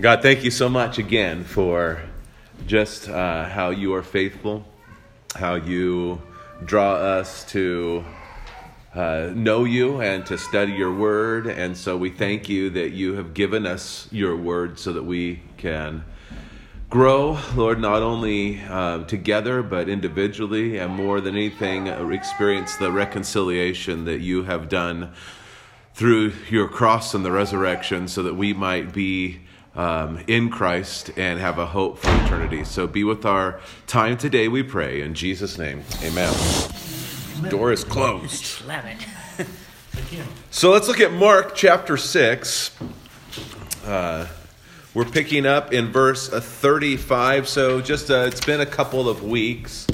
God, thank you so much again for just uh, how you are faithful, how you draw us to uh, know you and to study your word. And so we thank you that you have given us your word so that we can grow, Lord, not only uh, together, but individually, and more than anything, uh, experience the reconciliation that you have done through your cross and the resurrection so that we might be um, in Christ and have a hope for eternity. So be with our time today, we pray. In Jesus' name, amen. Door is closed. Slam it. So let's look at Mark chapter 6. Uh, we're picking up in verse uh, 35. So just uh, it's been a couple of weeks.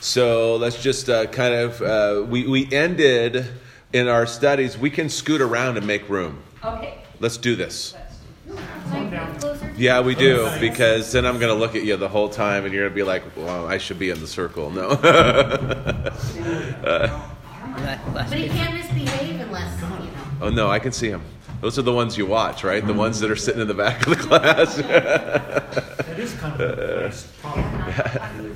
So let's just uh, kind of, uh, we, we ended in our studies. We can scoot around and make room. Okay. Let's do this. Yeah, we do, because then I'm going to look at you the whole time and you're going to be like, well, I should be in the circle. No. But he can't misbehave unless, you know. oh, no, I can see him. Those are the ones you watch, right? The ones that are sitting in the back of the class. That is kind of a nice problem. Okay,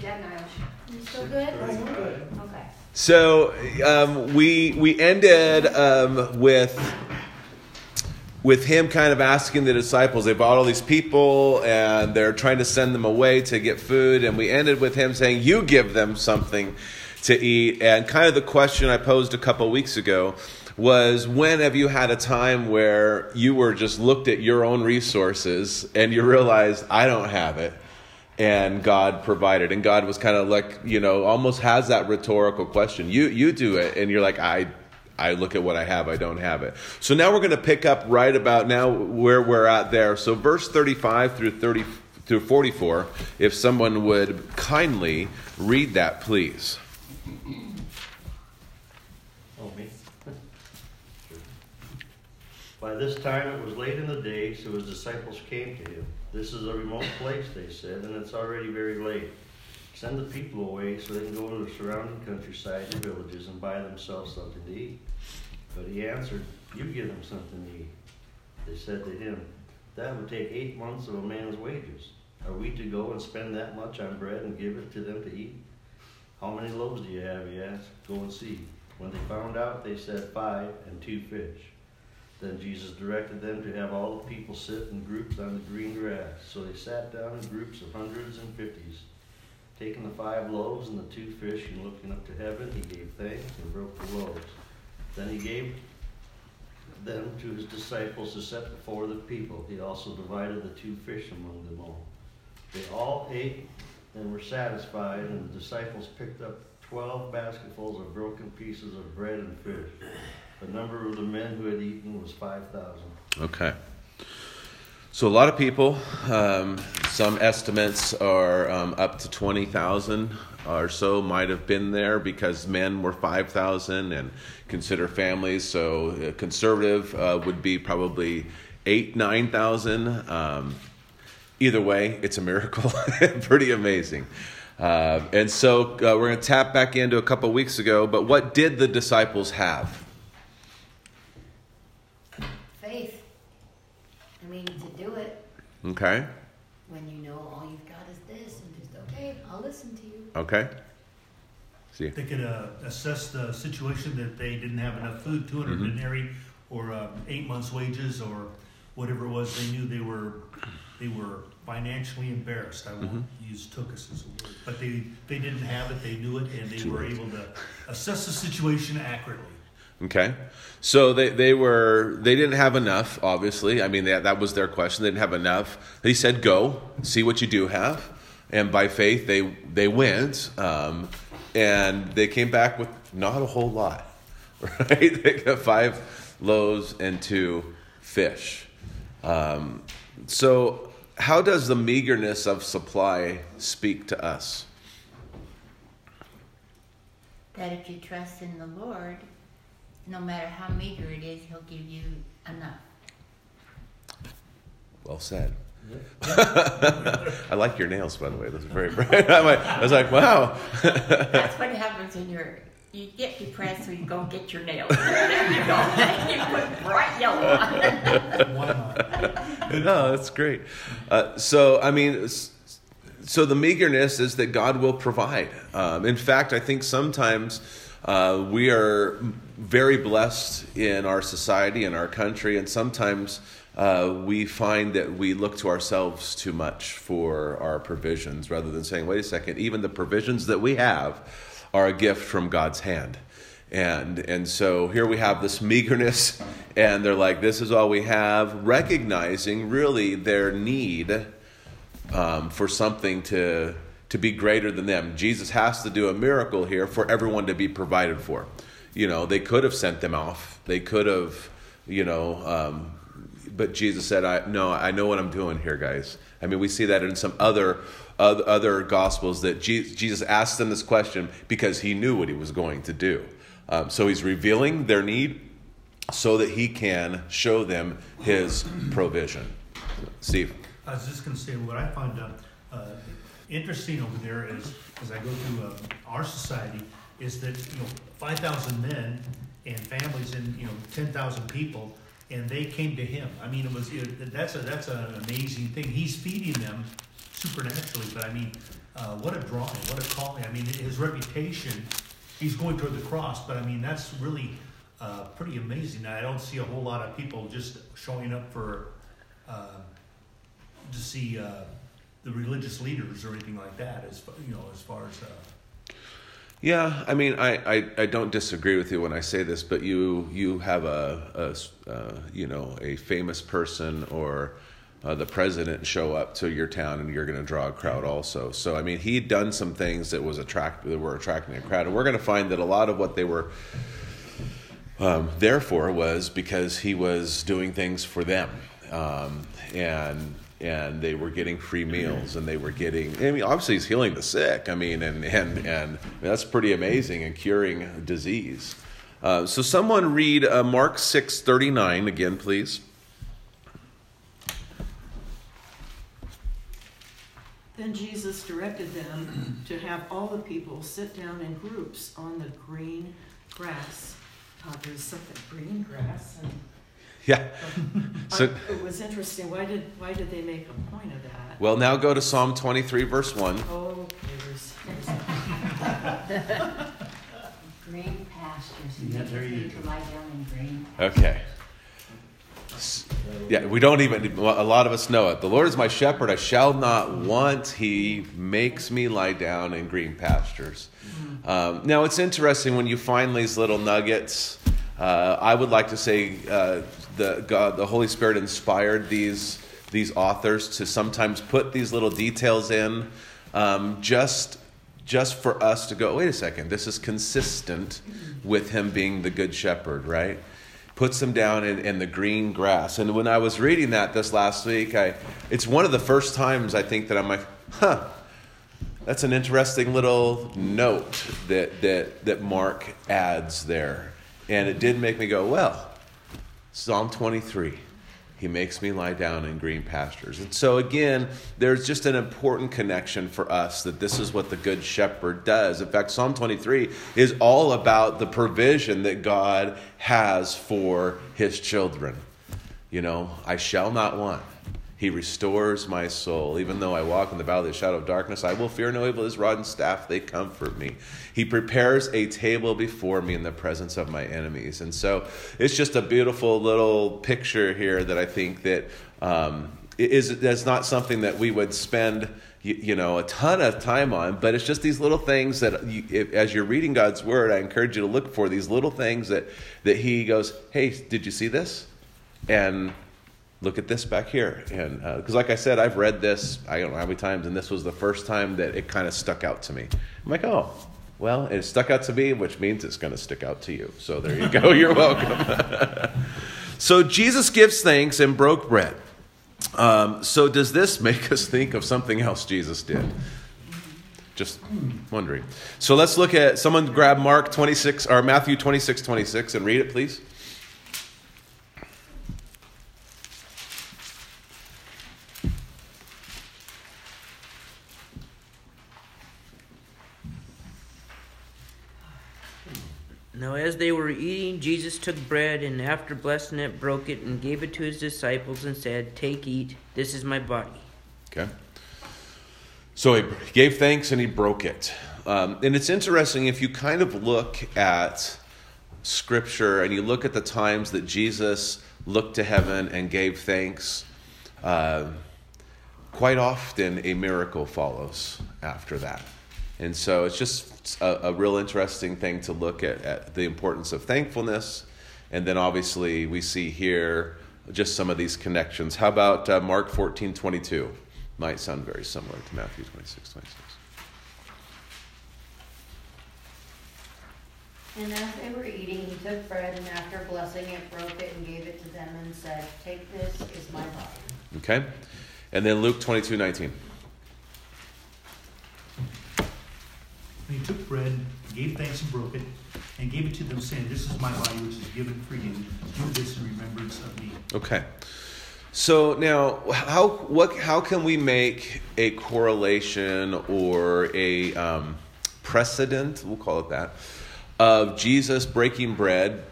Jack and I, you still good? Okay. So um, we we ended um, with with him kind of asking the disciples. They bought all these people and they're trying to send them away to get food, and we ended with him saying, "You give them something to eat." And kind of the question I posed a couple weeks ago was when have you had a time where you were just looked at your own resources and you realized I don't have it and God provided. And God was kind of like, you know, almost has that rhetorical question. You you do it, and you're like, I I look at what I have, I don't have it. So now we're going to pick up right about now where we're at there. So verse 35 through 30 through 44, if someone would kindly read that, please. Oh, me? By this time it was late in the day, so his disciples came to him. This is a remote place, they said, and it's already very late. Send the people away so they can go to the surrounding countryside and villages and buy themselves something to eat. But he answered, You give them something to eat. They said to him, That would take eight months of a man's wages. Are we to go and spend that much on bread and give it to them to eat? How many loaves do you have? He asked. Go and see. When they found out, they said five and two fish. Then Jesus directed them to have all the people sit in groups on the green grass. So they sat down in groups of hundreds and fifties. Taking the five loaves and the two fish and looking up to heaven, he gave thanks and broke the loaves. Then he gave them to his disciples to set before the people. He also divided the two fish among them all. They all ate and were satisfied, and the disciples picked up twelve basketfuls of broken pieces of bread and fish. The number of the men who had eaten was five thousand. Okay. So a lot of people, um, some estimates are um, up to 20,000 or so might have been there because men were 5,000 and consider families. So uh, conservative uh, would be probably 8, 9,000. Um, either way, it's a miracle. Pretty amazing. Uh, and so uh, we're going to tap back into a couple weeks ago, but what did the disciples have? Faith. I mean, to do it Okay. when you know all you've got is this and just, okay, I'll listen to you. Okay. See. They could uh, assess the situation that they didn't have enough food, 200 Mhm. denarii, or um, eight months' wages, or whatever it was. They knew they were they were financially embarrassed. I won't Mm-hmm. use took us as a word, but they they didn't have it. They knew it, and they were able to assess the situation accurately. Okay. So they, they were they didn't have enough, obviously. I mean that that was their question. They didn't have enough. He said, Go, see what you do have. And by faith they they went. Um, and they came back with not a whole lot. Right? They got five loaves and two fish. Um, so how does the meagerness of supply speak to us? that if you trust in the Lord, no matter how meager it is, He'll give you enough. Well said. I like your nails, by the way. Those are very bright. I'm like- I was like, wow. That's what happens when you're you get depressed, so you go get your nails. there you go. you put bright yellow on. Why not? no, that's great. Uh, so, I mean, so the meagerness is that God will provide. Um, in fact, I think sometimes uh, we are very blessed in our society, in our country, and sometimes uh, we find that we look to ourselves too much for our provisions rather than saying, wait a second, even the provisions that we have are a gift from God's hand. And and so here we have this meagerness, and they're like, this is all we have, recognizing really their need um, for something to to be greater than them. Jesus has to do a miracle here for everyone to be provided for. You know, they could have sent them off. They could have, you know, um, but Jesus said, "I no, I know what I'm doing here, guys." I mean, we see that in some other other, gospels that Jesus asked them this question because he knew what he was going to do. Um, so he's revealing their need so that he can show them his provision. Steve. I was just gonna say, what I find uh, uh, interesting over there is, as I go through uh, our society, is that, you know, five thousand men and families and, you know, ten thousand people, and they came to him. I mean, it was, it- that's a, that's an amazing thing. He's feeding them supernaturally, but I mean, uh, what a drawing, what a calling. I mean, his reputation, he's going toward the cross, but I mean, that's really uh, pretty amazing. I don't see a whole lot of people just showing up for, uh, to see uh, the religious leaders or anything like that. As you know, as far as uh, Yeah, I mean, I, I, I don't disagree with you when I say this, but you you have a, a uh, you know a famous person or uh, the president show up to your town and you're going to draw a crowd also. So I mean, he'd done some things that was attract that were attracting a crowd, and we're going to find that a lot of what they were um, therefore was because he was doing things for them um, and and they were getting free meals and they were getting i mean obviously he's healing the sick i mean and and and that's pretty amazing and curing disease uh, so someone read uh, mark 6 39 again please Then Jesus directed them to have all the people sit down in groups on the green grass. Uh, there's something green grass, and yeah so it was interesting. Why did why did they make a point of that? well now go to psalm 23 verse 1 Oh, there's, Green pastures. Yeah, Make there you go. lie down in green. Okay. Yeah, we don't even, a lot of us know it. The Lord is my shepherd, I shall not want. He makes me lie down in green pastures. Um, now, it's interesting when you find these little nuggets. Uh, I would like to say uh, the, God, the Holy Spirit inspired these, these authors to sometimes put these little details in um, just just for us to go, wait a second, this is consistent with him being the good shepherd, right? Puts them down in, in the green grass. And when I was reading that this last week, I it's one of the first times I think that I'm like, huh, that's an interesting little note that that that Mark adds there. And it did make me go, well, Psalm 23. He makes me lie down in green pastures. And so, again, there's just an important connection for us that this is what the Good Shepherd does. In fact, Psalm 23 is all about the provision that God has for his children. You know, I shall not want. He restores my soul. Even though I walk in the valley of the shadow of darkness, I will fear no evil. His rod and staff, they comfort me. He prepares a table before me in the presence of my enemies. And so it's just a beautiful little picture here that I think that um, is that's not something that we would spend you, know a ton of time on but it's just these little things that you, if, as you're reading god's word i encourage you to look for these little things that that he goes hey did you see this and look at this back here. And because like i said i've read this i don't know how many times and this was the first time that it kind of stuck out to me. I'm like oh well it stuck out to me which means it's going to stick out to you. So there you go. You're welcome. So jesus gives thanks and broke bread. Um, so does this make us think of something else jesus did? Just wondering. So let's look at someone grab mark 26 or matthew 26 26 and read it please Now, as they were eating, Jesus took bread and after blessing it, broke it and gave it to his disciples and said, Take, eat, this is my body. Okay. So he gave thanks and he broke it. Um, and it's interesting if you kind of look at scripture and you look at the times that Jesus looked to heaven and gave thanks, uh, quite often a miracle follows after that. And so it's just a, a real interesting thing to look at, at the importance of thankfulness. And then obviously we see here just some of these connections. How about uh, Mark 14 22? Might sound very similar to Matthew 26 26. And as they were eating, he took bread and after blessing it, broke it and gave it to them and said, Take this is my body. Okay? And then Luke 22 19. And he took bread, gave thanks and broke it, and gave it to them, saying, This is my body which is given for you. Do this in remembrance of me. Okay. So now, how what how can we make a correlation or a um, precedent? We'll call it that of Jesus breaking bread,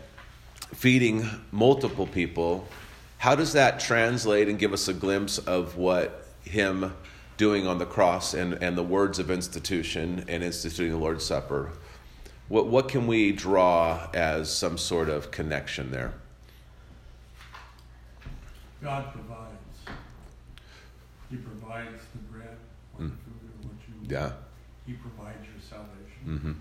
feeding multiple people. How does that translate and give us a glimpse of what him doing on the cross and, and the words of institution and instituting the Lord's Supper? What what can we draw as some sort of connection there? God provides. He provides the bread, or the food, or what you. Yeah. He provides your salvation. Mm-hmm.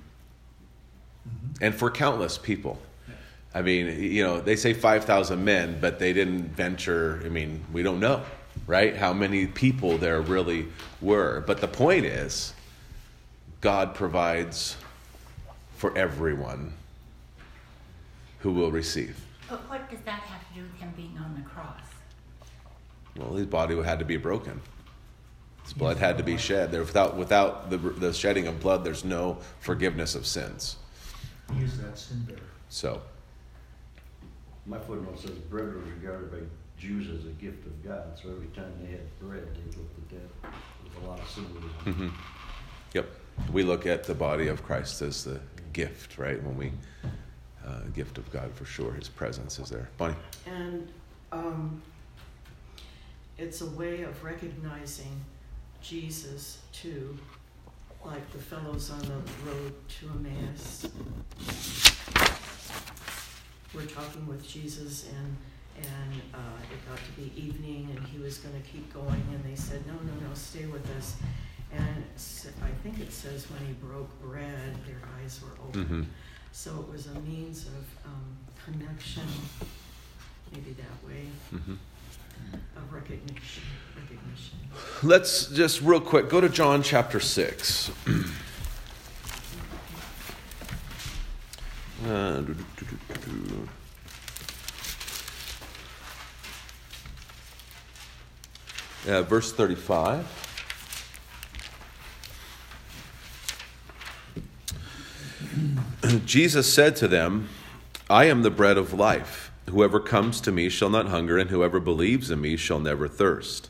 Mm-hmm. and for countless people. Yes. I mean, you know, they say 5,000 men, but they didn't venture. I mean, we don't know, right? How many people there really were. But the point is, God provides for everyone who will receive. But what does that have to do with him being on the cross? Well, his body had to be broken. His blood had to be shed. There, without without the, the shedding of blood, there's no forgiveness of sins. He is that sin bearer. So, My footnote says bread was regarded by Jews as a gift of God, so every time they had bread, they looked at that with a lot of symbolism. mhm. yep, we look at the body of Christ as the gift, right? When we uh, gift of God for sure, His presence is there. Bonnie. And um, it's a way of recognizing Jesus too, like the fellows on the road to Emmaus. We're talking with Jesus and and uh, it got to be evening and he was going to keep going and they said no no no stay with us and i think it says when he broke bread their eyes were open Mm-hmm. so it was a means of um, connection maybe that way Mm-hmm. of recognition recognition Let's just real quick go to John chapter 6. Uh, do, do, do, do, do. Uh, verse 35. Jesus said to them, I am the bread of life. Whoever comes to me shall not hunger, and whoever believes in me shall never thirst.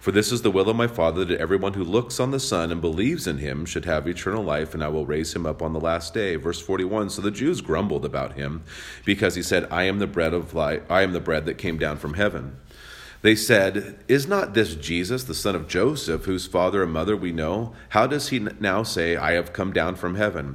For this is the will of my Father, that everyone who looks on the Son and believes in him should have eternal life, and I will raise him up on the last day. Verse 41 So the Jews grumbled about him, because he said, I am the bread of life, I am the bread that came down from heaven. They said, Is not this Jesus, the son of Joseph, whose father and mother we know? How does he now say, I have come down from heaven?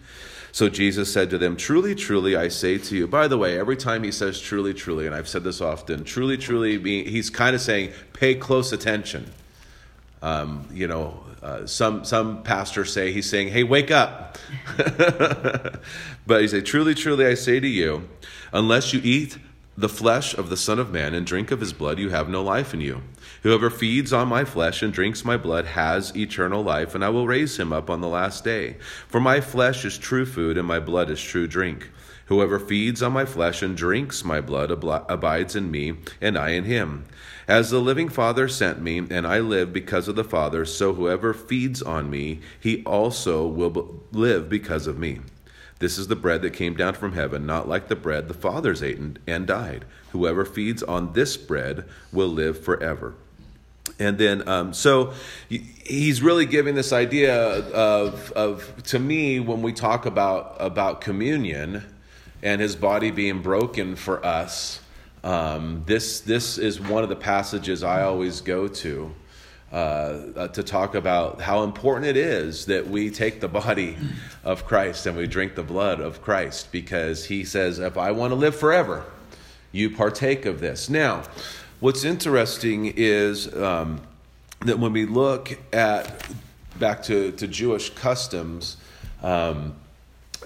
So Jesus said to them, Truly, truly, I say to you. By the way, every time he says truly, truly, and I've said this often, truly, truly, he's kind of saying, pay close attention. Um, you know, uh, some some pastors say he's saying, "Hey, wake up!" but he say, "Truly, truly, I say to you, unless you eat the flesh of the Son of Man and drink of his blood, you have no life in you. Whoever feeds on my flesh and drinks my blood has eternal life, and I will raise him up on the last day. For my flesh is true food, and my blood is true drink." Whoever feeds on my flesh and drinks my blood abides in me, and I in him. As the living Father sent me, and I live because of the Father, so whoever feeds on me, he also will live because of me. This is the bread that came down from heaven, not like the bread the fathers ate and died. Whoever feeds on this bread will live forever. And then, um, so he's really giving this idea of, of, to me, when we talk about about communion and his body being broken for us, um, this, this is one of the passages I always go to uh, uh, to talk about how important it is that we take the body of Christ and we drink the blood of Christ because he says, if I want to live forever, you partake of this. Now, what's interesting is um, that when we look at back to, to Jewish customs, um,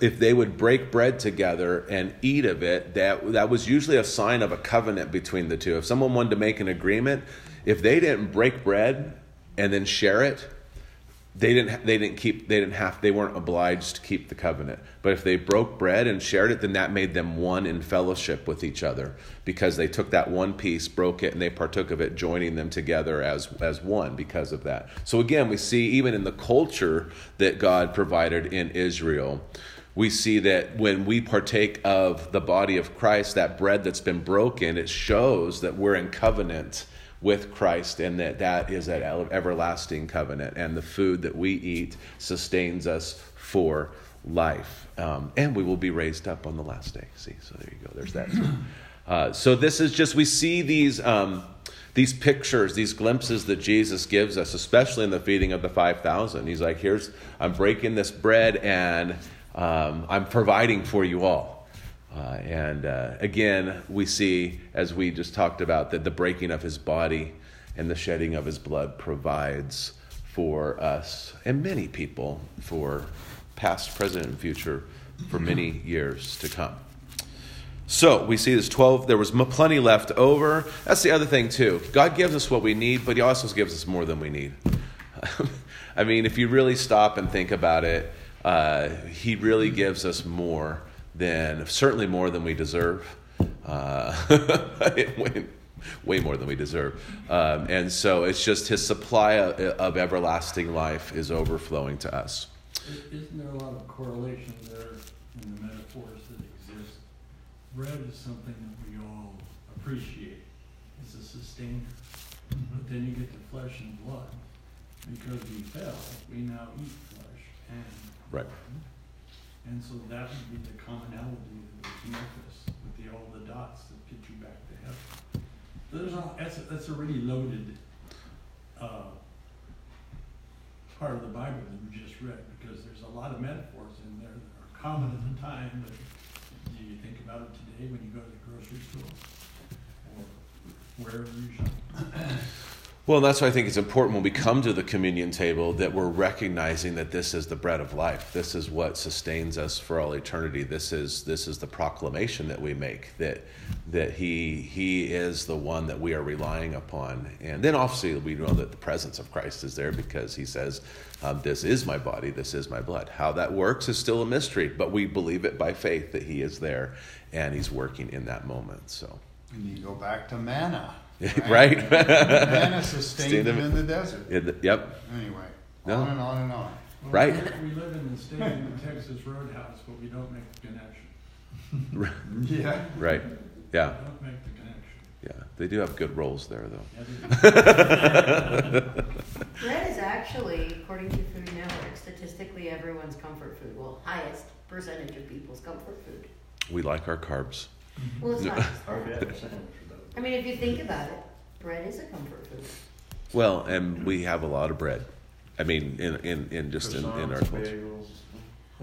if they would break bread together and eat of it, that, that was usually a sign of a covenant between the two. If someone wanted to make an agreement, if they didn't break bread and then share it, they didn't they didn't keep they didn't have they weren't obliged to keep the covenant. But if they broke bread and shared it then that made them one in fellowship with each other because they took that one piece broke it and they partook of it joining them together as as one because of that. So again we see even in the culture that god provided in israel we see that when we partake of the body of Christ, that bread that's been broken, it shows that we're in covenant with Christ and that that is an everlasting covenant. And the food that we eat sustains us for life. Um, and we will be raised up on the last day. See, so there you go. There's that. Uh, so this is just, we see these. Um, these pictures, these glimpses that Jesus gives us, especially in the feeding of the 5,000. He's like, here's, I'm breaking this bread and um, I'm providing for you all. Uh, and uh, again, we see, as we just talked about, that the breaking of his body and the shedding of his blood provides for us and many people for past, present, and future for many years to come. So we see this 12, there was plenty left over. That's the other thing, too. God gives us what we need, but He also gives us more than we need. I mean, if you really stop and think about it, uh, he really gives us more than, certainly more than we deserve. Uh, way, way, more than we deserve. Um, and so it's just his supply of, of, everlasting life is overflowing to us. Isn't there a lot of correlation there in the metaphors that exist? Bread is something that we all appreciate. It's a sustainer. But then you get the flesh and blood. Because we fell, we now eat flesh and Right. And so that would be the commonality that of Memphis with the, all the dots that get you back to heaven. There's a, that's, a, that's a really loaded uh, part of the Bible that we just read because there's a lot of metaphors in there that are common at the time, but do you think about it today when you go to the grocery store or wherever you shop? Well, that's why I think it's important when we come to the communion table that we're recognizing that this is the bread of life. This is what sustains us for all eternity. This is this is the proclamation that we make that that he he is the one that we are relying upon. And then obviously we know that the presence of Christ is there because he says, um, "This is my body. This is my blood." How that works is still a mystery, but we believe it by faith that he is there and he's working in that moment. So. And you go back to manna. right? right? Manna sustained them in the desert. In the, yep. Anyway, no. on and on and on. Well, right. We live in the state of the Texas Roadhouse, but we don't make the connection. yeah. Right. Yeah. Don't make the connection. Yeah, they do have good rolls there, though. Bread is actually, according to Food Network, statistically everyone's comfort food. Well, highest percentage of people's comfort food. We like our carbs. Well, it's not. I mean, if you think about it, bread is a comfort food. Well, and we have a lot of bread. I mean, in in, in just in, in our culture. bagels.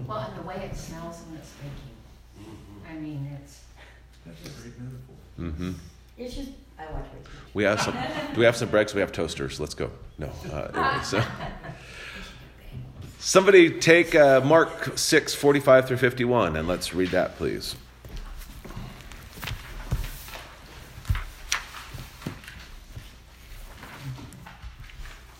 Well, and the way it smells when it's baking. I mean, it's, That's a great metaphor. Mm-hmm. it's just, I watch it. We have some. Do we have some bread? 'Cause we have toasters. Let's go. No. Uh, anyway, so. Somebody take uh, Mark 6, 45 through 51, and let's read that, please.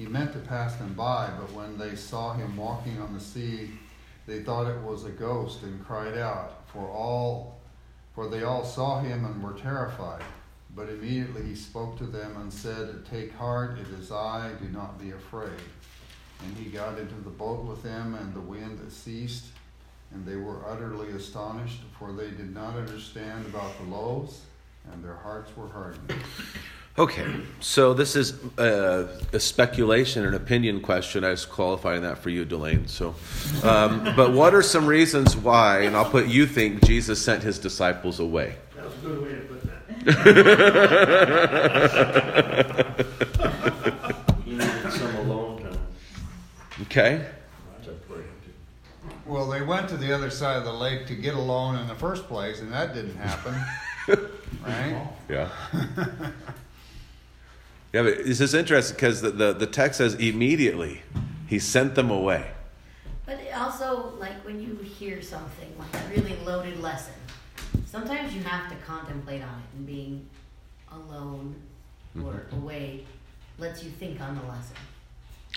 He meant to pass them by, but when they saw him walking on the sea, they thought it was a ghost and cried out, for all for they all saw him and were terrified. But immediately he spoke to them and said, Take heart, it is I, do not be afraid. And he got into the boat with them, and the wind ceased, and they were utterly astonished, for they did not understand about the loaves, and their hearts were hardened. Okay, so this is a, a speculation, an opinion question. I was qualifying that for you, Delane. So, um, but what are some reasons why? And I'll put you think Jesus sent his disciples away. That was a good way to put that. He needed some alone time Okay. Well, they went to the other side of the lake to get alone in the first place, and that didn't happen. right? Yeah. Yeah, but this is interesting because the, the, the text says immediately he sent them away. But also, like when you hear something like a really loaded lesson, sometimes you have to contemplate on it, and being alone mm-hmm. or away lets you think on the lesson.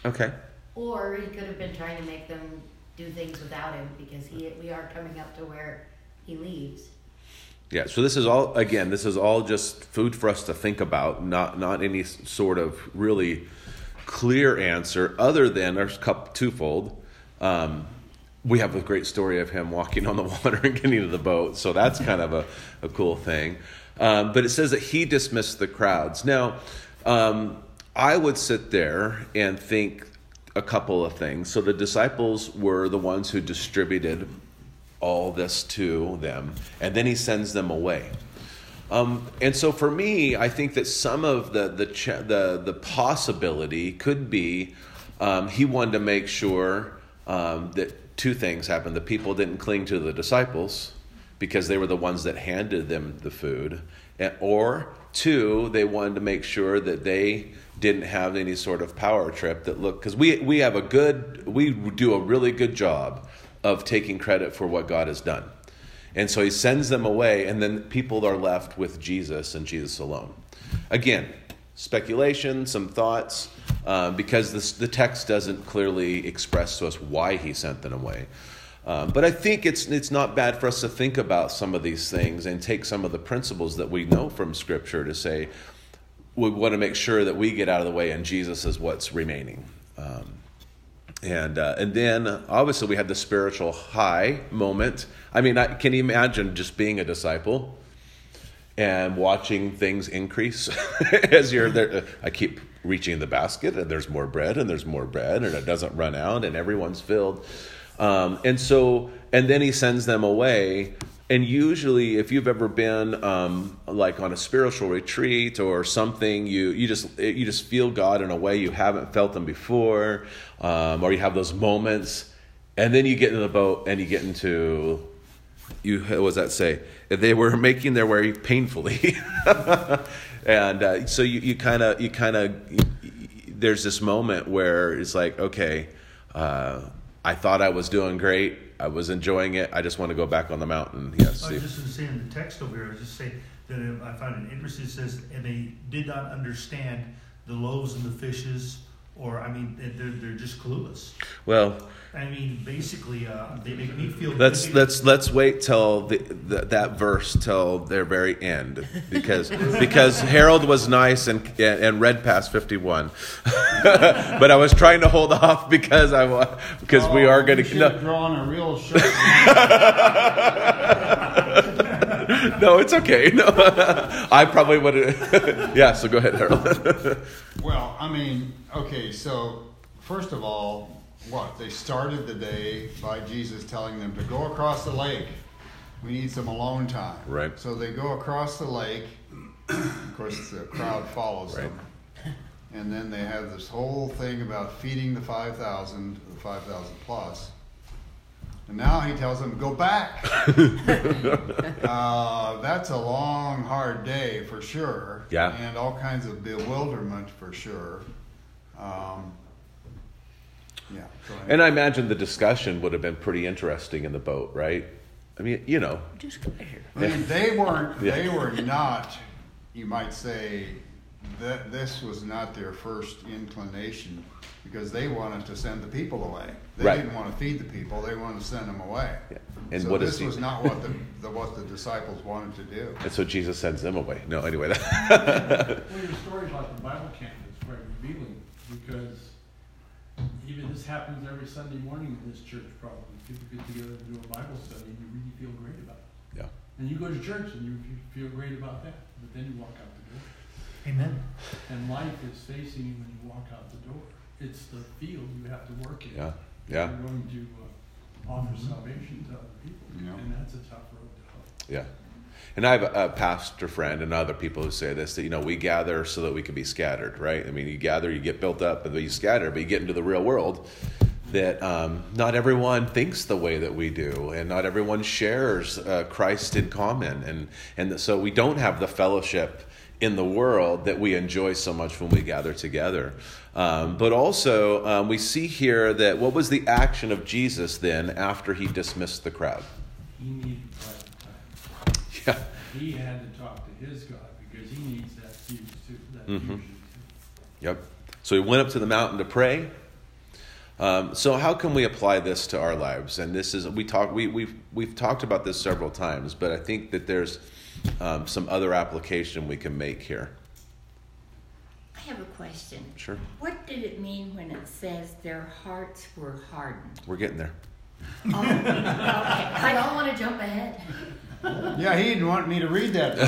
Okay. Or he could have been trying to make them do things without him because he we are coming up to where he leaves. Yeah, so this is all again. This is all just food for us to think about, not not any sort of really clear answer, other than there's cup twofold. Um, we have a great story of him walking on the water and getting into the boat, so that's kind of a, a cool thing. Um, but it says that he dismissed the crowds. Now, um, I would sit there and think a couple of things. So the disciples were the ones who distributed all this to them, and then he sends them away. Um, and so for me, I think that some of the the the, the possibility could be um, he wanted to make sure um, that two things happened: the people didn't cling to the disciples because they were the ones that handed them the food, and, or two, they wanted to make sure that they didn't have any sort of power trip that look because we we have a good we do a really good job of taking credit for what God has done. And so he sends them away, and then people are left with Jesus and Jesus alone. Again, speculation, some thoughts, uh, because this, the text doesn't clearly express to us why he sent them away. Um, but I think it's, it's not bad for us to think about some of these things and take some of the principles that we know from Scripture to say, we want to make sure that we get out of the way and Jesus is what's remaining. Um, and uh, and then obviously we had the spiritual high moment. I mean, I, can you imagine just being a disciple and watching things increase as you're there? I keep reaching the basket, and there's more bread, and there's more bread, and it doesn't run out, and everyone's filled. Um, and so, and then he sends them away. And usually, if you've ever been um, like on a spiritual retreat or something, you you just you just feel God in a way you haven't felt them before, um, or you have those moments, and then you get in the boat and you get into you what does that say? They were making their way painfully, and uh, so you kind of you kind of there's this moment where it's like okay, uh, I thought I was doing great. I was enjoying it. I just want to go back on the mountain. Yes. I was just in the text over here, I was just saying that I found it interesting. It says, and they did not understand the loaves and the fishes or I mean, they're they're just clueless. Well, I mean, basically, uh, they make me feel. let's they let's let's wait till the, the, that verse till their very end because because Harold was nice and and read past fifty one, but I was trying to hold off because I wa- because we Oh, are going to should no, have drawn a real short. no it's okay no I probably would yeah so go ahead Harold Well, I mean, okay, so first of all, what? They started the day by Jesus telling them to go across the lake. We need some alone time. Right. So they go across the lake. of course, the crowd follows them. And then they have this whole thing about feeding the 5,000, the 5,000 plus. And now he tells them, go back. uh, that's a long, hard day for sure. Yeah. And all kinds of bewilderment for sure. Um, yeah. So and I imagine the discussion would have been pretty interesting in the boat right I mean you know Just come here. I mean, they weren't. Yeah. They were not. You might say that this was not their first inclination because they wanted to send the people away. They Right. didn't want to feed the people. They wanted to send them away. Yeah. And so what this is was not what the, the what the disciples wanted to do. and so Jesus sends them away no anyway Well, your story about the Bible camp is quite revealing because even this happens every Sunday morning in this church probably. People get together and do a Bible study and you really feel great about it. yeah And you go to church and you f- feel great about that, but then you walk out the door. Amen. And life is facing you when you walk out the door. It's the field you have to work in. yeah yeah You're going to uh, offer salvation to other people, Yeah. and that's a tough road to hoe. Yeah. And I have a, a pastor friend and other people who say this that, you know, we gather so that we can be scattered, right? I mean, you gather, you get built up, and then you scatter, but you get into the real world that um, not everyone thinks the way that we do, and not everyone shares uh, Christ in common. And, and so we don't have the fellowship in the world that we enjoy so much when we gather together. Um, but also, um, we see here that what was the action of Jesus then after he dismissed the crowd? He needed private time. Yeah. He had to talk to his God because he needs that fuse too, that Mhm. fusion too. Yep. So he went up to the mountain to pray. Um, so how can we apply this to our lives? And this is we talk we we've we've talked about this several times, but I think that there's um, some other application we can make here. I have a question. Sure, What did it mean when it says their hearts were hardened? we're getting there. Oh, okay. I don't want to jump ahead. Yeah, he didn't want me to read that.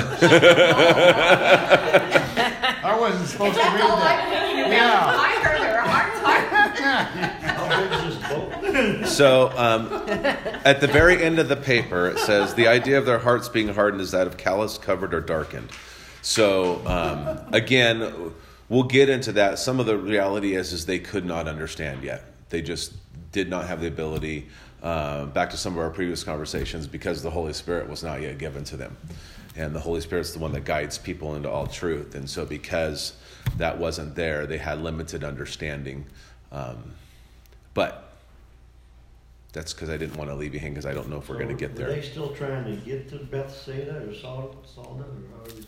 I wasn't supposed to read that. Yeah. I heard their hearts hardened. So um, at the very end of the paper, it says the idea of their hearts being hardened is that of callous, covered, or darkened. So um, again, we'll get into that. Some of the reality is is they could not understand yet. They just did not have the ability. Uh, back to some of our previous conversations, because the Holy Spirit was not yet given to them, and the Holy Spirit's the one that guides people into all truth. And so, because that wasn't there, they had limited understanding. Um, but that's because I didn't want to leave you hanging because I don't know if we're So going to get Were there. they still trying to get to Bethsaida or Sal- Salda or however?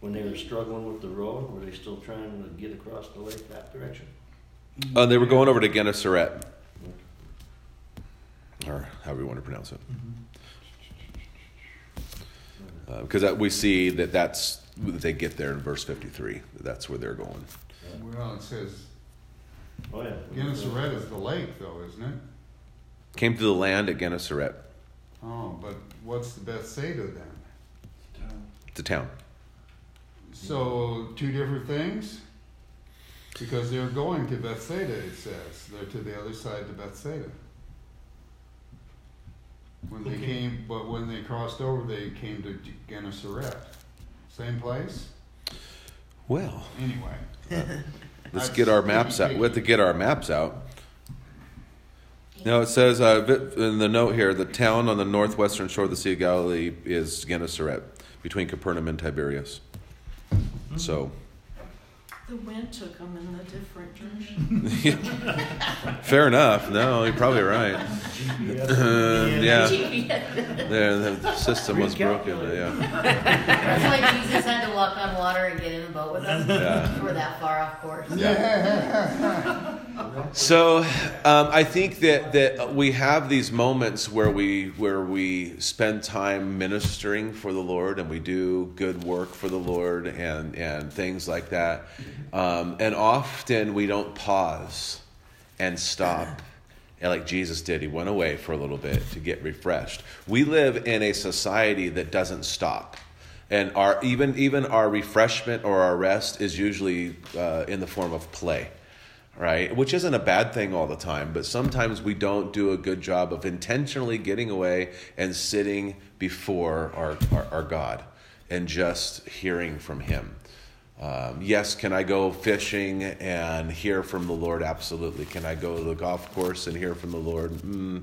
When they were struggling with the road, were they still trying to get across the lake that direction? Oh, they were going over to Gennesaret, or however you want to pronounce it. Because uh, we see that that's that they get there in verse 53. That's where they're going. Well, it says Oh, yeah. Gennesaret is the lake, though, isn't it? Came to the land at Gennesaret, Oh, but what's the Bethsaida then? It's a town. the town. So two different things? Because they're going to Bethsaida, it says. They're to the other side to Bethsaida. When they Okay. came, but when they crossed over, they came to Gennesaret. Same place? Well, Anyway. let's get our maps out. We have to get our maps out. Now it says uh, in the note here, the town on the northwestern shore of the Sea of Galilee is Gennesaret, between Capernaum and Tiberias. So, The wind took them in a different direction. Fair enough. No, you're probably right. Uh, yeah. The, the system was broken. Yeah. That's why Jesus had to walk on water and get in the boat with them. Yeah. We're that far off course. So um, I think that, that we have these moments where we where we spend time ministering for the Lord and we do good work for the Lord and and things like that. Um, and often we don't pause and stop. And like Jesus did, he went away for a little bit to get refreshed. We live in a society that doesn't stop and our even even our refreshment or our rest is usually uh, in the form of play right? Which isn't a bad thing all the time but sometimes we don't do a good job of intentionally getting away and sitting before our, our, our god and just hearing from him. Um, yes can i go fishing and hear from the lord? Absolutely. Can i go to the golf course and hear from the lord? Mm,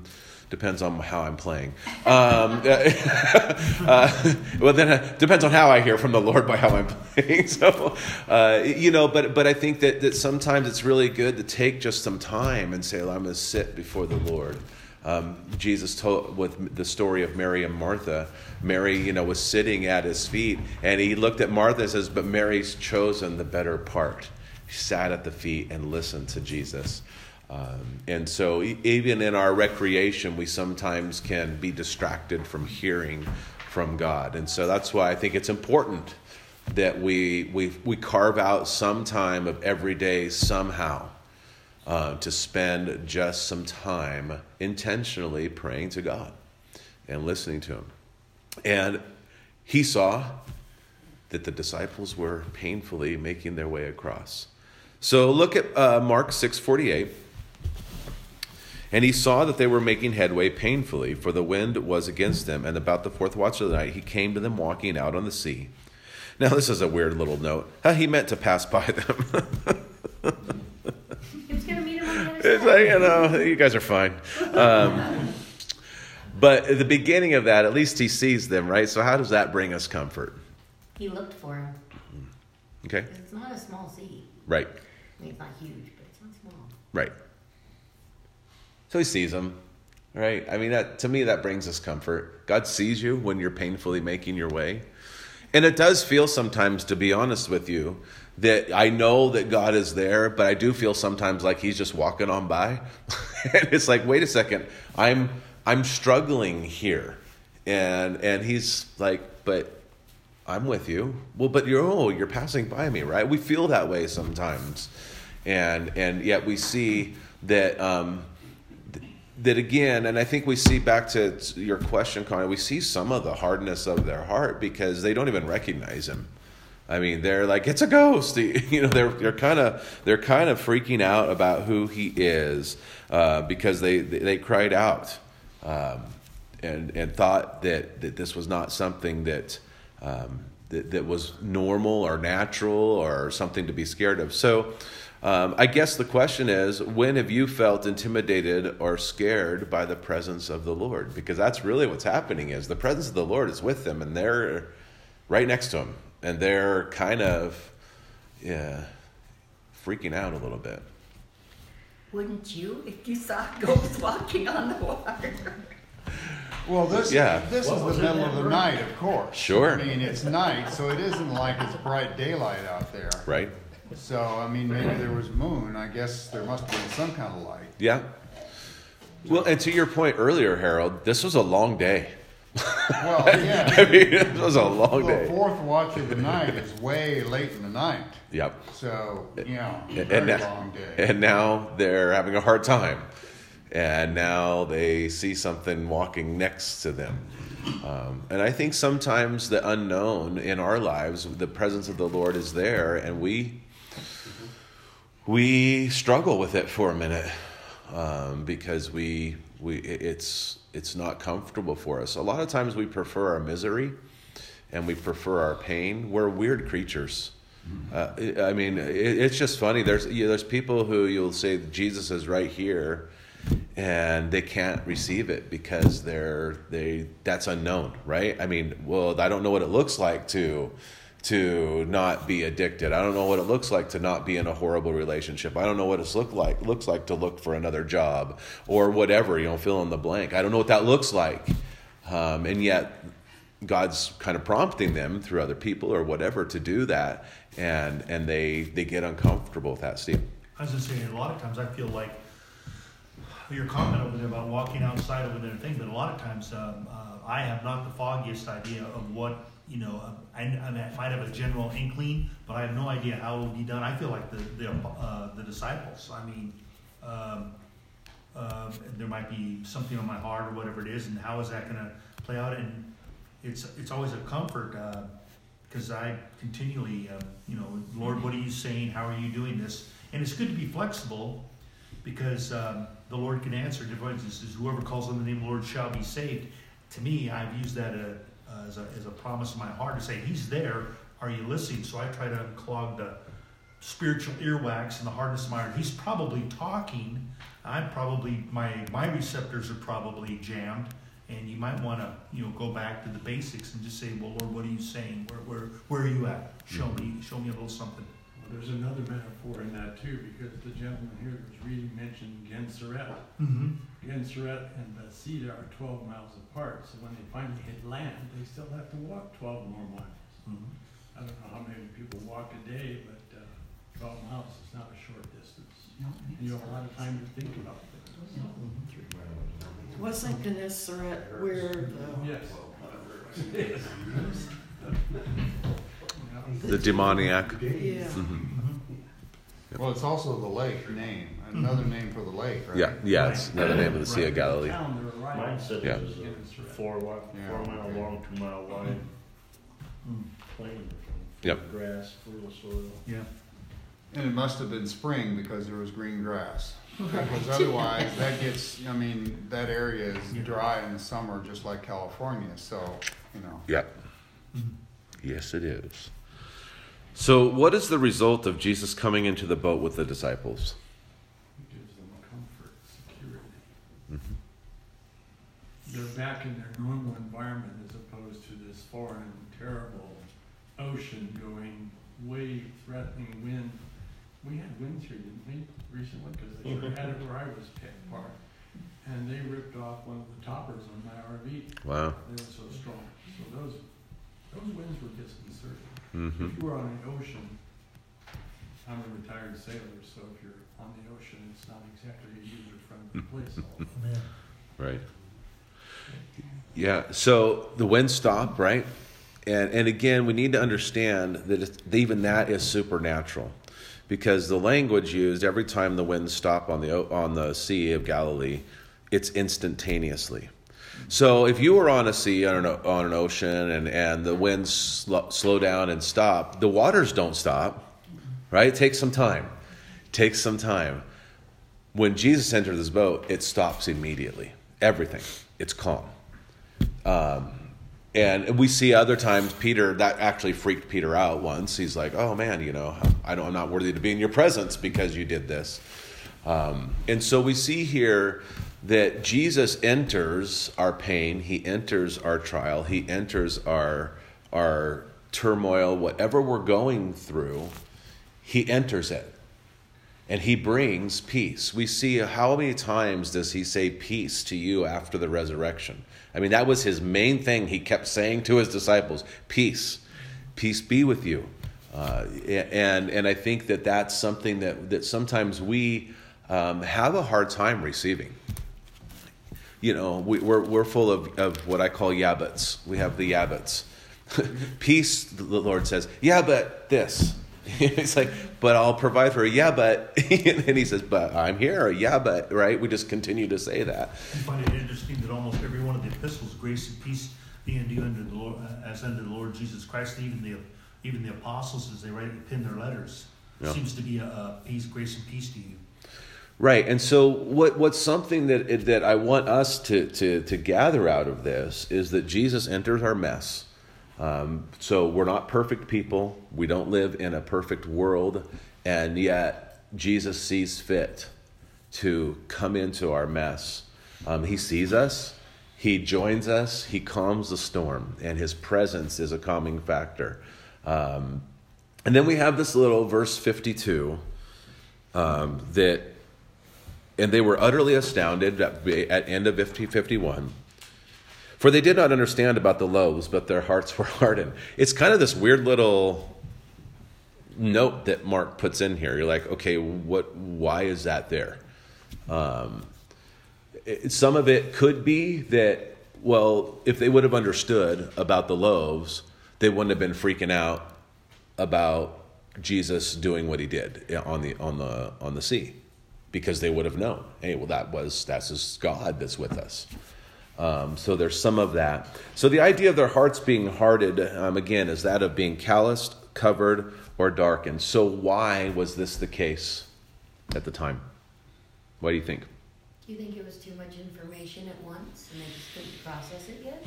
depends on how I'm playing. Um, uh, well, then it depends on how I hear from the Lord by how I'm playing. So, uh, you know, but but I think that that sometimes it's really good to take just some time and say, well, I'm going to sit before the Lord. Um, Jesus told with the story of Mary and Martha. Mary, you know, was sitting at his feet, and he looked at Martha and says, "But Mary's chosen the better part." She sat at the feet and listened to Jesus. Um, and so, even in our recreation, we sometimes can be distracted from hearing from God. And so, that's why I think it's important that we, we, we carve out some time of every day somehow uh, to spend just some time intentionally praying to God and listening to Him. And he saw that the disciples were painfully making their way across. So look at uh, Mark 6:48. And he saw that they were making headway painfully, for the wind was against them. And about the fourth watch of the night, he came to them walking out on the sea. Now, this is a weird little note. He meant to pass by them. He was gonna meet him on the other it's like, you know, you guys are fine. Um, but at the beginning of that, at least he sees them, right? So, how does that bring us comfort? He looked for him. Okay? 'Cause It's not a small sea. Right, I mean, it's not huge, but it's not small. right. So he sees them, right? I mean, that to me, that brings us comfort. God sees you when you're painfully making your way. And it does feel sometimes, to be honest with you, that I know that God is there, but I do feel sometimes like He's just walking on by. and it's like, wait a second, I'm I'm struggling here. And and He's like, but I'm with you. Well, but you're oh, you're passing by me, right? We feel that way sometimes. And and yet we see that um that again, and I think we see back to your question, Connie, we see some of the hardness of their heart because they don't even recognize him. I mean, they're like, it's a ghost. You know, they're they're kind of they're kind of freaking out about who he is uh, because they they cried out um, and and thought that that this was not something that. Um, that, that was normal or natural or something to be scared of. So, um, I guess the question is when have you felt intimidated or scared by the presence of the Lord? Because that's really what's happening is the presence of the Lord is with them and they're right next to him and they're kind of yeah, freaking out a little bit. Wouldn't you if you saw ghosts walking on the water? Well, this, Yeah. this is the middle of the night, of course. Sure. I mean, it's night, so it isn't like it's bright daylight out there. Right? So, I mean, maybe there was moon. I guess there must have been some kind of light. Yeah. Well, and to your point earlier, Harold, this was a long day. Well, yeah. I mean, it was a long The day. fourth watch of the night is way late in the night. Yep. So, you know, and now, long day. and now they're having a hard time. And now they see something walking next to them. Um, and I think sometimes the unknown in our lives, the presence of the Lord is there, and we we struggle with it for a minute um, because we we it's it's not comfortable for us. A lot of times we prefer our misery and we prefer our pain. We're weird creatures. Uh, I I mean, it, it's just funny. There's you know, there's people who you'll say Jesus is right here, and they can't receive it because they're they that's unknown, right? I mean, well, I don't know what it looks like to to not be addicted. I don't know what it looks like to not be in a horrible relationship. I don't know what it's look like looks like to look for another job or whatever. You know, fill in the blank. I don't know what that looks like, um, and yet God's kind of prompting them through other people or whatever to do that, and and they they get uncomfortable with that. Steve. I was just saying, a lot of times I feel like your comment over there about walking outside of another thing, but a lot of times um, uh, I have not the foggiest idea of what you know. uh, I, I might have a general inkling, but I have no idea how it will be done. I feel like the the, uh, the disciples. I mean. Um, uh, there might be something on my heart or whatever it is, and how is that going to play out? And it's it's always a comfort because uh, I continually, uh, you know, Lord, what are you saying? How are you doing this? And it's good to be flexible because um, the Lord can answer. Different says, whoever calls on the name of the Lord shall be saved. To me, I've used that uh, as, a, as a promise in my heart to say, He's there. Are you listening? So I try to unclog the spiritual earwax and the hardness of my heart. He's probably talking. I'm probably my my receptors are probably jammed and you might want to you know go back to the basics and just say well lord what are you saying where where, where are you at show me show me a little something there's another metaphor in that too because the gentleman here that was reading mentioned Gennesaret. Mm-hmm. Gennesaret and Bethsaida are 12 miles apart so when they finally hit land they still have to walk 12 more miles mm-hmm. i don't know how many people walk a day but uh, 12 miles is not a short distance and you have a lot of time to think about things mm-hmm. Wasn't Gennesaret where the Yes. The demoniac. yeah Mm-hmm. Well, it's also the lake name, another name for the lake, right? Yeah, yeah, it's another name of the Sea of Galilee. Right. Mine said Yeah. it was a four, wi- four Yeah. mile long, two mile wide Mm. plain. Yep. Grass, fertile soil. yeah And it must have been spring because there was green grass. Because otherwise, that gets, I mean, that area is dry in the summer, just like California, so, you know. Yep. Yes, it is. So, what is the result of Jesus coming into the boat with the disciples? It gives them comfort, security. Mhm. They're back in their normal environment as opposed to this foreign, terrible ocean going wave threatening wind. We had winds here, didn't we, recently? Because they sure had it where I was picked apart. And they ripped off one of the toppers on my RV. Wow. They were so strong. So those, those winds were disconcerting. Hmm If you were on an ocean, I'm a retired sailor, so if you're on the ocean, it's not exactly a user-friendly place all the time. Right. Yeah. So the wind stopped, right? And and again, we need to understand that it's, even that is supernatural, because the language used every time the winds stop on the on the Sea of Galilee, it's instantaneously. So if you were on a sea on an, on an ocean and and the winds sl- slow down and stop, the waters don't stop, right? It takes some time. It takes some time. When Jesus entered this boat, it stops immediately. Everything. It's calm. Um, and we see other times Peter that actually freaked Peter out once. He's like, "Oh man, you know, I don't, I'm not worthy to be in your presence because you did this." Um, and so we see here that Jesus enters our pain. He enters our trial. He enters our our turmoil, whatever we're going through. He enters it and he brings peace. We see how many times does he say peace to you after the resurrection? I mean, that was his main thing he kept saying to his disciples peace, peace be with you. Uh, and, and I think that that's something that, that sometimes we um, have a hard time receiving. You know, we, we're, we're full of, of what I call yabbits. We have the yabbits. peace, the Lord says, yeah, but this. He's like, but I'll provide for a yeah, but, and he says, but I'm here, yeah, but, right? We just continue to say that. I find it interesting that almost every one of the epistles, grace and peace be unto you under the Lord, uh, as under the Lord Jesus Christ, even the even the apostles as they write and pin their letters, Yeah. seems to be a, a peace, grace and peace to you. Right, and so what? What's something that that I want us to to to gather out of this is that Jesus enters our mess. Um, so we're not perfect people. We don't live in a perfect world, and yet Jesus sees fit to come into our mess. Um, he sees us. He joins us. He calms the storm, and His presence is a calming factor. Um, and then we have this little verse 52 um, that, and they were utterly astounded at, at end of 50, 51. For they did not understand about the loaves, but their hearts were hardened. It's kind of this weird little note that Mark puts in here. You're like, okay, what? Why is that there? Um, it, some of it could be that, well, if they would have understood about the loaves, they wouldn't have been freaking out about Jesus doing what he did on the on the on the sea, because they would have known, hey, well, that was that's just God that's with us. Um, so there's some of that. So the idea of their hearts being hardened, um, again, is that of being calloused, covered, or darkened. So why was this the case at the time? What do you think? Do you think it was too much information at once and they just couldn't process it yet?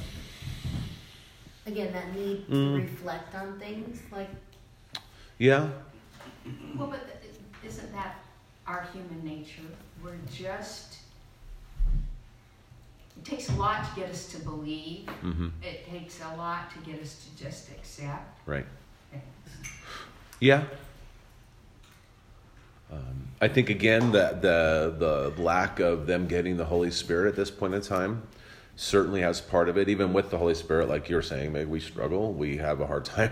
Again, that need to Mm. reflect on things like Yeah. Well, but isn't that our human nature? We're just, it takes a lot to get us to believe. Mm-hmm. It takes a lot to get us to just accept Right. things. Yeah. Um, I think again that the the lack of them getting the Holy Spirit at this point in time certainly has part of it. Even with the Holy Spirit, like you're saying, maybe we struggle, we have a hard time.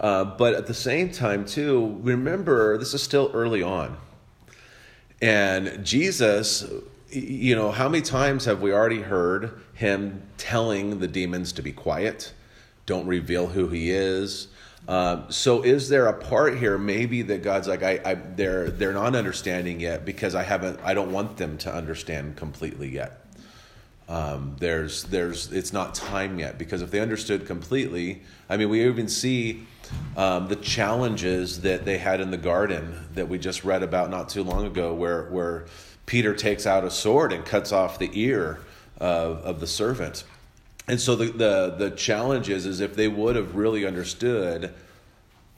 uh, but at the same time, too, remember this is still early on, and Jesus. You know, how many times have we already heard him telling the demons to be quiet? Don't reveal who he is. Um, so is there a part here maybe that God's like I, I they're they're not understanding yet because I haven't I don't want them to understand completely yet. Um, there's there's it's not time yet because if they understood completely, I mean we even see um, the challenges that they had in the garden that we just read about not too long ago, where where Peter takes out a sword and cuts off the ear of, of the servant. And so the, the, the challenge is, is if they would have really understood,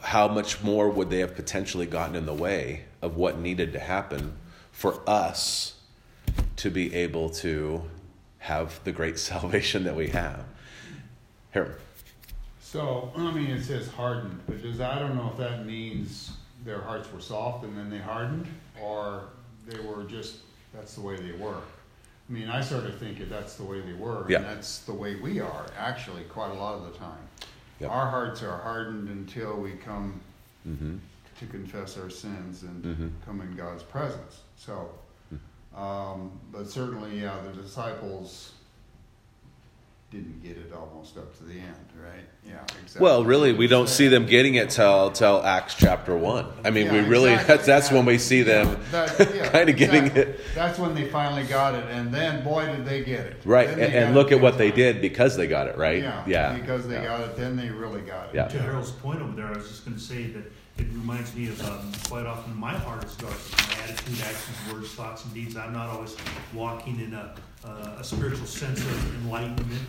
how much more would they have potentially gotten in the way of what needed to happen for us to be able to have the great salvation that we have? Here. So, I mean, it says hardened, but does, I don't know if that means their hearts were soft and then they hardened, or they were just, that's the way they were. I mean, I sort of think that that's the way they were, Yeah. and that's the way we are, actually, quite a lot of the time. Yep. Our hearts are hardened until we come Mm-hmm. to confess our sins and Mhm. come in God's presence. So, um, but certainly, yeah, the disciples didn't get it almost up to the end, right? Yeah, exactly. Well, really, we don't see them getting it till till Acts chapter one. I mean, Yeah, we really exactly. that's that's when we see them Yeah, that- yeah, kind of getting exactly. it That's when they finally got it, and then boy, did they get it. right. And, and look at what big they did because they got it right. Yeah, yeah. because they yeah. got it, then they really got it. Yeah. To Harold's point over there, I was just going to say that it reminds me of um, quite often my heart is darkened. My attitude, actions, words, thoughts, and deeds. I'm not always walking in a, uh, a spiritual sense of enlightenment.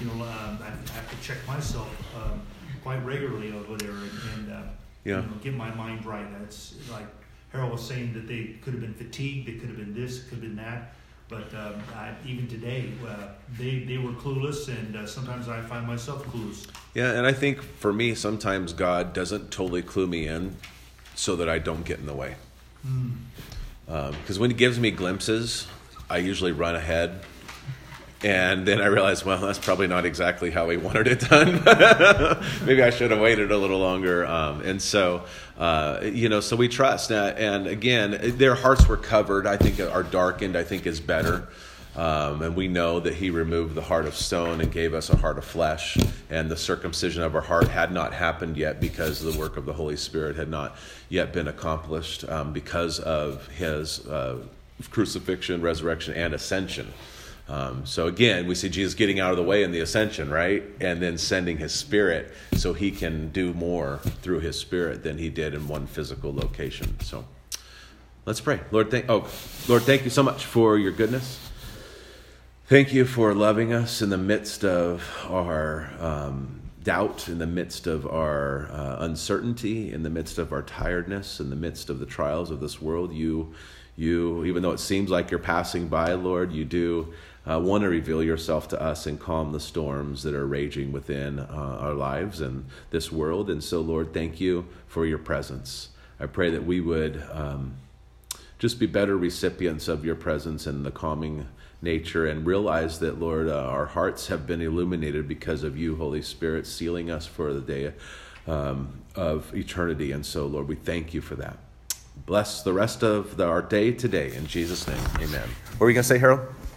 You know, um, I have to check myself um, quite regularly over there and, and uh, Yeah. you know, get my mind right. It's like Harold was saying that they could have been fatigued, they could have been this, could have been that. But um, I, even today, uh, they, they were clueless, and uh, sometimes I find myself clueless. Yeah, and I think for me, sometimes God doesn't totally clue me in so that I don't get in the way. Because when He gives me glimpses, I usually run ahead. And then I realized, well, that's probably not exactly how we wanted it done. Maybe I should have waited a little longer. Um, and so, uh, you know, so we trust. Uh, and again, their hearts were covered, I think, are darkened, I think is better. Um, and we know that he removed the heart of stone and gave us a heart of flesh. And the circumcision of our heart had not happened yet because the work of the Holy Spirit had not yet been accomplished um, because of his uh, crucifixion, resurrection, and ascension. Um, so again, we see Jesus getting out of the way in the ascension, right? And then sending his spirit so he can do more through his spirit than he did in one physical location. So let's pray. Lord, thank oh Lord, thank you so much for your goodness. Thank you for loving us in the midst of our um, doubt, in the midst of our uh, uncertainty, in the midst of our tiredness, in the midst of the trials of this world. You, you, even though it seems like you're passing by, Lord, you do uh, want to reveal yourself to us and calm the storms that are raging within uh, our lives and this world. And so, Lord, thank you for your presence. I pray that we would um, just be better recipients of your presence and the calming nature and realize that, Lord, uh, our hearts have been illuminated because of you, Holy Spirit, sealing us for the day um, of eternity. And so, Lord, we thank you for that. Bless the rest of the, our day today. In Jesus' name, amen. What were you going to say, Harold?